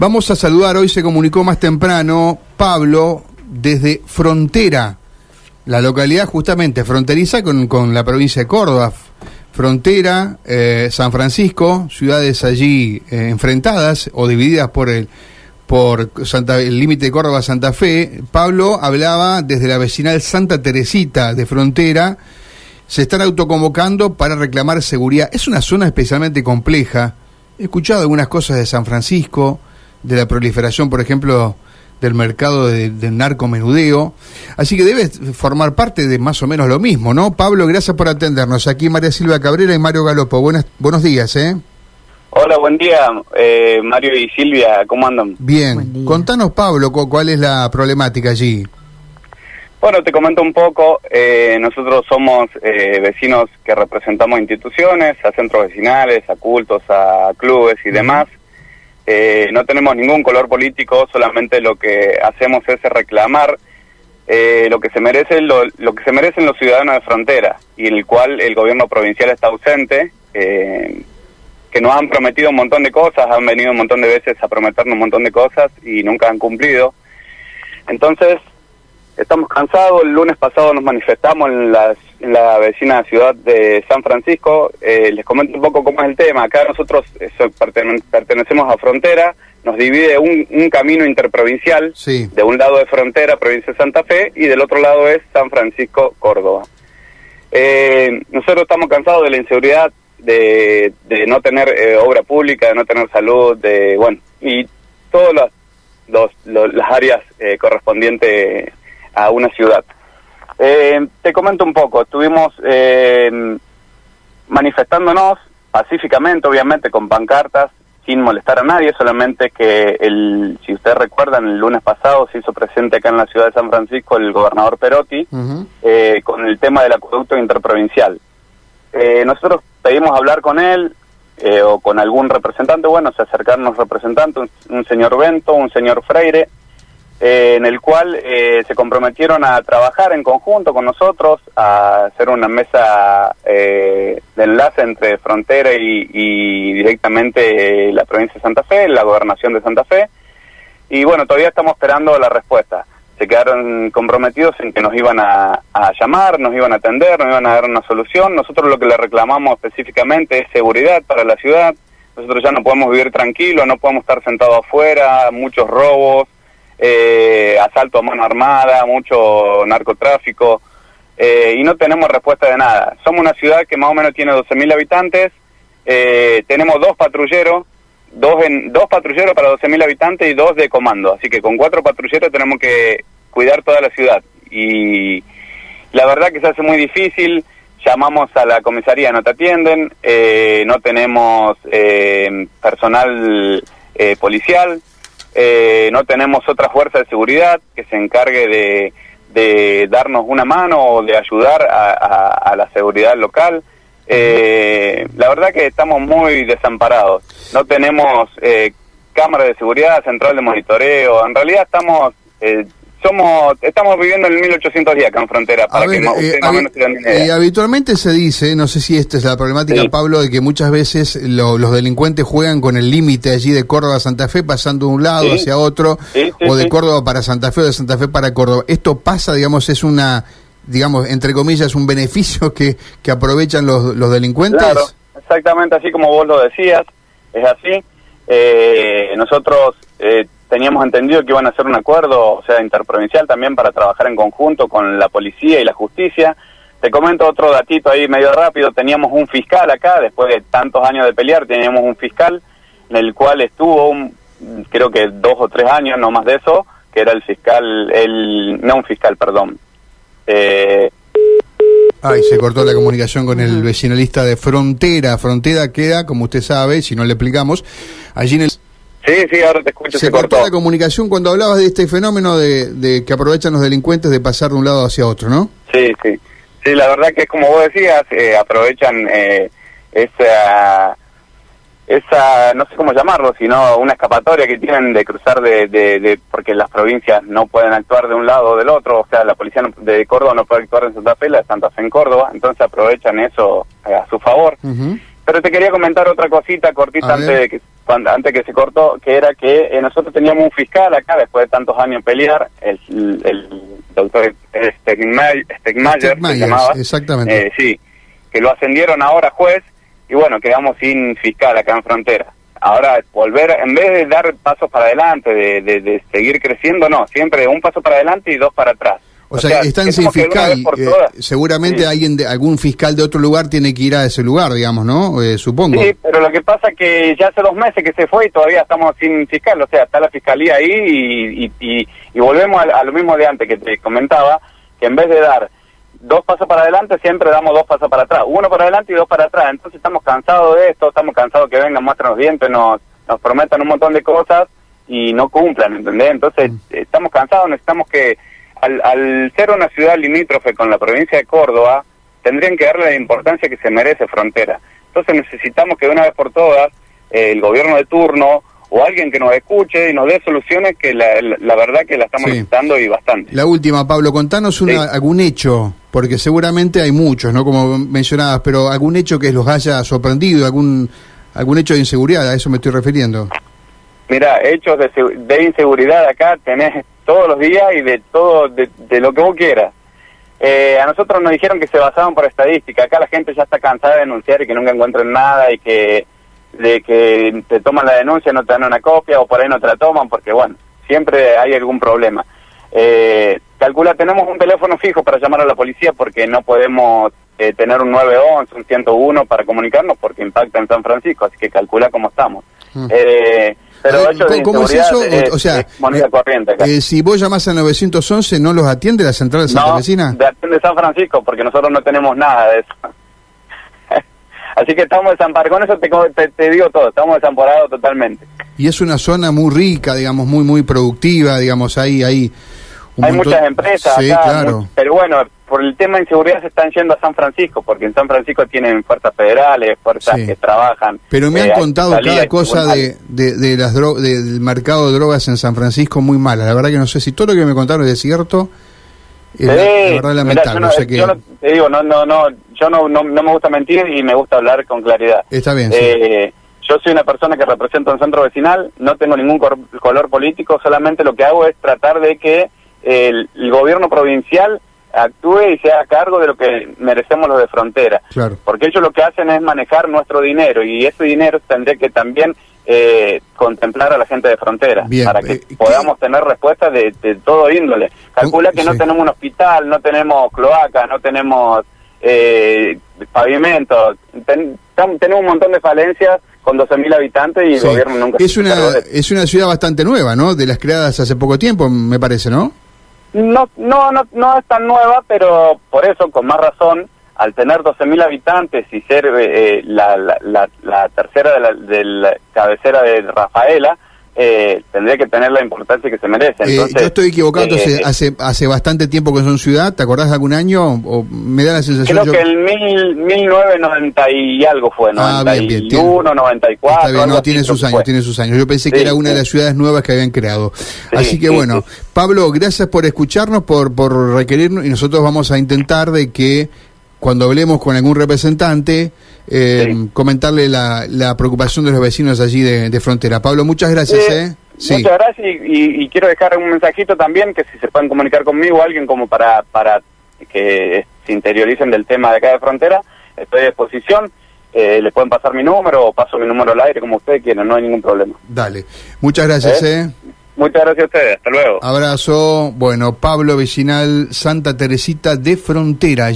Vamos a saludar, hoy se comunicó más temprano Pablo desde Frontera, la localidad justamente fronteriza con, con la provincia de Córdoba. Frontera, eh, San Francisco, ciudades allí eh, enfrentadas o divididas por el por Santa, el límite de Córdoba-Santa Fe. Pablo hablaba desde la vecinal Santa Teresita de Frontera. Se están autoconvocando para reclamar seguridad. Es una zona especialmente compleja. He escuchado algunas cosas de San Francisco, de la proliferación, por ejemplo, del mercado de, del narcomenudeo. Así que debe formar parte de más o menos lo mismo, ¿no? Pablo, gracias por atendernos. Aquí María Silva Cabrera y Mario Galopo. Buenas, buenos días, ¿eh? Hola, buen día, eh, Mario y Silvia, ¿cómo andan? Bien, contanos, Pablo, cuál es la problemática allí. Bueno, te comento un poco, eh, nosotros somos eh, vecinos que representamos instituciones, a centros vecinales, a cultos, a clubes y demás. Eh, no tenemos ningún color político, solamente lo que hacemos es reclamar eh, lo que se merece lo, lo, que se merecen los ciudadanos de frontera y en el cual el gobierno provincial está ausente, eh, que nos han prometido un montón de cosas, han venido un montón de veces a prometernos un montón de cosas y nunca han cumplido. Entonces, estamos cansados, el lunes pasado nos manifestamos en, las, en la vecina ciudad de San Francisco, eh, les comento un poco cómo es el tema, acá nosotros eso, pertene pertenecemos a frontera, nos divide un, un camino interprovincial, sí. de un lado de frontera, provincia de Santa Fe, y del otro lado es San Francisco, Córdoba. Eh, nosotros estamos cansados de la inseguridad, de, de no tener eh, obra pública, de no tener salud, de bueno, y todas las, los, los, las áreas eh, correspondientes a una ciudad. Eh, te comento un poco, estuvimos eh, manifestándonos pacíficamente, obviamente, con pancartas, sin molestar a nadie, solamente que, el, si ustedes recuerdan, el lunes pasado se hizo presente acá en la ciudad de San Francisco el gobernador Perotti uh -huh. eh, con el tema del acueducto interprovincial. Eh, nosotros pedimos hablar con él eh, o con algún representante, bueno, se acercaron los representantes, un, un señor Bento, un señor Freire, eh, en el cual eh, se comprometieron a trabajar en conjunto con nosotros, a hacer una mesa eh, de enlace entre frontera y, y directamente la provincia de Santa Fe, la gobernación de Santa Fe, y bueno, todavía estamos esperando la respuesta. Se quedaron comprometidos en que nos iban a, a llamar, nos iban a atender, nos iban a dar una solución. Nosotros lo que le reclamamos específicamente es seguridad para la ciudad. Nosotros ya no podemos vivir tranquilos, no podemos estar sentados afuera, muchos robos, eh, asalto a mano armada, mucho narcotráfico, eh, y no tenemos respuesta de nada. Somos una ciudad que más o menos tiene 12.000 habitantes, eh, tenemos dos patrulleros, dos, en, dos patrulleros para 12.000 habitantes y dos de comando, así que con cuatro patrulleros tenemos que cuidar toda la ciudad. Y la verdad que se hace muy difícil, llamamos a la comisaría, no te atienden, eh, no tenemos eh, personal eh, policial, eh, no tenemos otra fuerza de seguridad que se encargue de, darnos una mano o de ayudar a, a, la seguridad local. Eh, la verdad que estamos muy desamparados. No tenemos eh, cámara de seguridad, central de monitoreo. En realidad estamos eh, somos estamos viviendo en el 1810 acá en frontera para ver, que más, eh, más o menos idea. Y habitualmente se dice, no sé si esta es la problemática, sí. Pablo, de que muchas veces lo, los delincuentes juegan con el límite allí de Córdoba a Santa Fe, pasando de un lado sí. hacia otro, sí, o de Córdoba para Santa Fe o de Santa Fe para Córdoba. Esto pasa, digamos, es una, digamos, entre comillas, un beneficio que, que aprovechan los, los delincuentes. Claro, exactamente así como vos lo decías, es así. Eh, nosotros eh, teníamos entendido que iban a hacer un acuerdo, o sea, interprovincial también para trabajar en conjunto con la policía y la justicia. Te comento otro datito ahí medio rápido, teníamos un fiscal acá, después de tantos años de pelear, teníamos un fiscal en el cual estuvo, un, creo que dos o tres años, no más de eso, que era el fiscal, el no un fiscal, perdón. Eh, Ay, se cortó la comunicación con el vecinalista de Frontera. Frontera queda, como usted sabe, si no le explicamos, allí en el Sí, sí, ahora te escucho. Se, se cortó, la comunicación cuando hablabas de este fenómeno de, de, que aprovechan los delincuentes de pasar de un lado hacia otro, ¿no? Sí, sí. Sí, la verdad que es como vos decías, eh, aprovechan eh, esa, esa, no sé cómo llamarlo, sino una escapatoria que tienen de cruzar de, de, de, porque las provincias no pueden actuar de un lado o del otro, o sea, la policía de Córdoba no puede actuar en Santa Fe, la de Santa Fe en Córdoba, entonces aprovechan eso eh, a su favor. Uh -huh Pero te quería comentar otra cosita cortita antes de que cuando, antes que se cortó, que era que eh, nosotros teníamos un fiscal acá después de tantos años pelear, el, el doctor Stegmayer, se llamaba, exactamente. Eh, sí, que lo ascendieron ahora juez y bueno, quedamos sin fiscal acá en frontera. Ahora, volver, en vez de dar pasos para adelante, de, de seguir creciendo, no, siempre un paso para adelante y dos para atrás. O, sea, están sin fiscal. Eh, seguramente alguien de, algún fiscal de otro lugar tiene que ir a ese lugar, digamos, ¿no? Eh, supongo. Sí, pero lo que pasa es que ya hace dos meses que se fue y todavía estamos sin fiscal. O sea, está la fiscalía ahí y, y, volvemos a, lo mismo de antes que te comentaba, que en vez de dar dos pasos para adelante, siempre damos dos pasos para atrás. Uno para adelante y dos para atrás. Entonces estamos cansados de esto, estamos cansados que vengan, muestran los dientes, nos, nos prometan un montón de cosas y no cumplan, ¿entendés? Entonces mm. estamos cansados, necesitamos que al, ser una ciudad limítrofe con la provincia de Córdoba, tendrían que darle la importancia que se merece frontera. Entonces necesitamos que de una vez por todas eh, el gobierno de turno o alguien que nos escuche y nos dé soluciones que la, verdad que la estamos necesitando y bastante. La última, Pablo, contanos una, algún hecho, porque seguramente hay muchos, ¿no? Como mencionabas, pero algún hecho que los haya sorprendido, algún, algún hecho de inseguridad, a eso me estoy refiriendo. Mira, hechos de, de inseguridad acá tenés todos los días y de todo, de, lo que vos quieras. Eh, a nosotros nos dijeron que se basaban por estadística. Acá la gente ya está cansada de denunciar y que nunca encuentran nada y que de que te toman la denuncia, no te dan una copia o por ahí no te la toman porque, bueno, siempre hay algún problema. Eh, calcula, tenemos un teléfono fijo para llamar a la policía porque no podemos eh, tener un 911, un 101 para comunicarnos porque impacta en San Francisco, así que calcula cómo estamos. Mm. Eh, pero ¿Cómo, es eso? o sea, eh, si vos llamás al 911, ¿no los atiende la central de Santa no, de atiende San Francisco, porque nosotros no tenemos nada de eso. Así que estamos desamparados, con eso te, te, digo todo, estamos desamparados totalmente. Y es una zona muy rica, digamos, muy muy productiva, digamos, ahí, ahí. Hay muchas empresas acá, claro. pero bueno, por el tema de inseguridad se están yendo a San Francisco, porque en San Francisco tienen fuerzas federales, fuerzas que trabajan. Pero me han eh, contado cada cosa de, de, las del mercado de drogas en San Francisco muy mala. La verdad que no sé si todo lo que me contaron es cierto. Sí, la, verdad lamentable. yo, no, te digo, no, no, no, yo no, no, me gusta mentir y me gusta hablar con claridad. Está bien. Eh, Yo soy una persona que representa un centro vecinal, no tengo ningún color político, solamente lo que hago es tratar de que el gobierno provincial actúe y sea a cargo de lo que merecemos los de frontera. Claro. Porque ellos lo que hacen es manejar nuestro dinero y ese dinero tendría que también eh, contemplar a la gente de frontera para que eh, podamos tener respuestas de, todo índole. Calcula que no tenemos un hospital, no tenemos cloaca, no tenemos eh, pavimentos, tenemos un montón de falencias con 12.000 habitantes y el gobierno nunca... Es una, es una ciudad bastante nueva, ¿no? De las creadas hace poco tiempo, me parece, ¿no? No, no, no, no es tan nueva, pero por eso, con más razón, al tener 12.000 habitantes y ser eh, eh, la, la, la, tercera de la, de la cabecera de Rafaela, eh, tendría que tener la importancia que se merece. Eh, yo estoy equivocado, entonces eh, hace hace bastante tiempo que son ciudad, ¿te acordás de algún año? O me da la sensación. Creo que el mil, 1990 y algo fue, 91, ah, 94. Está bien, no, tiene sus años, tiene sus años. Yo pensé que era una de las ciudades nuevas que habían creado. así que bueno, Pablo, gracias por escucharnos, por, por requerirnos y nosotros vamos a intentar de que cuando hablemos con algún representante, eh, comentarle la, la, preocupación de los vecinos allí de, frontera. Pablo, muchas gracias. Eh. Muchas gracias y, quiero dejar un mensajito también que si se pueden comunicar conmigo alguien como para, para que se interioricen del tema de acá de frontera, estoy a disposición. Eh, le pueden pasar mi número o paso mi número al aire como ustedes quieran, no hay ningún problema. Dale, muchas gracias. ¿Eh? ¿eh? Muchas gracias a ustedes, hasta luego. Abrazo, bueno, Pablo Vecinal, Santa Teresita de Frontera.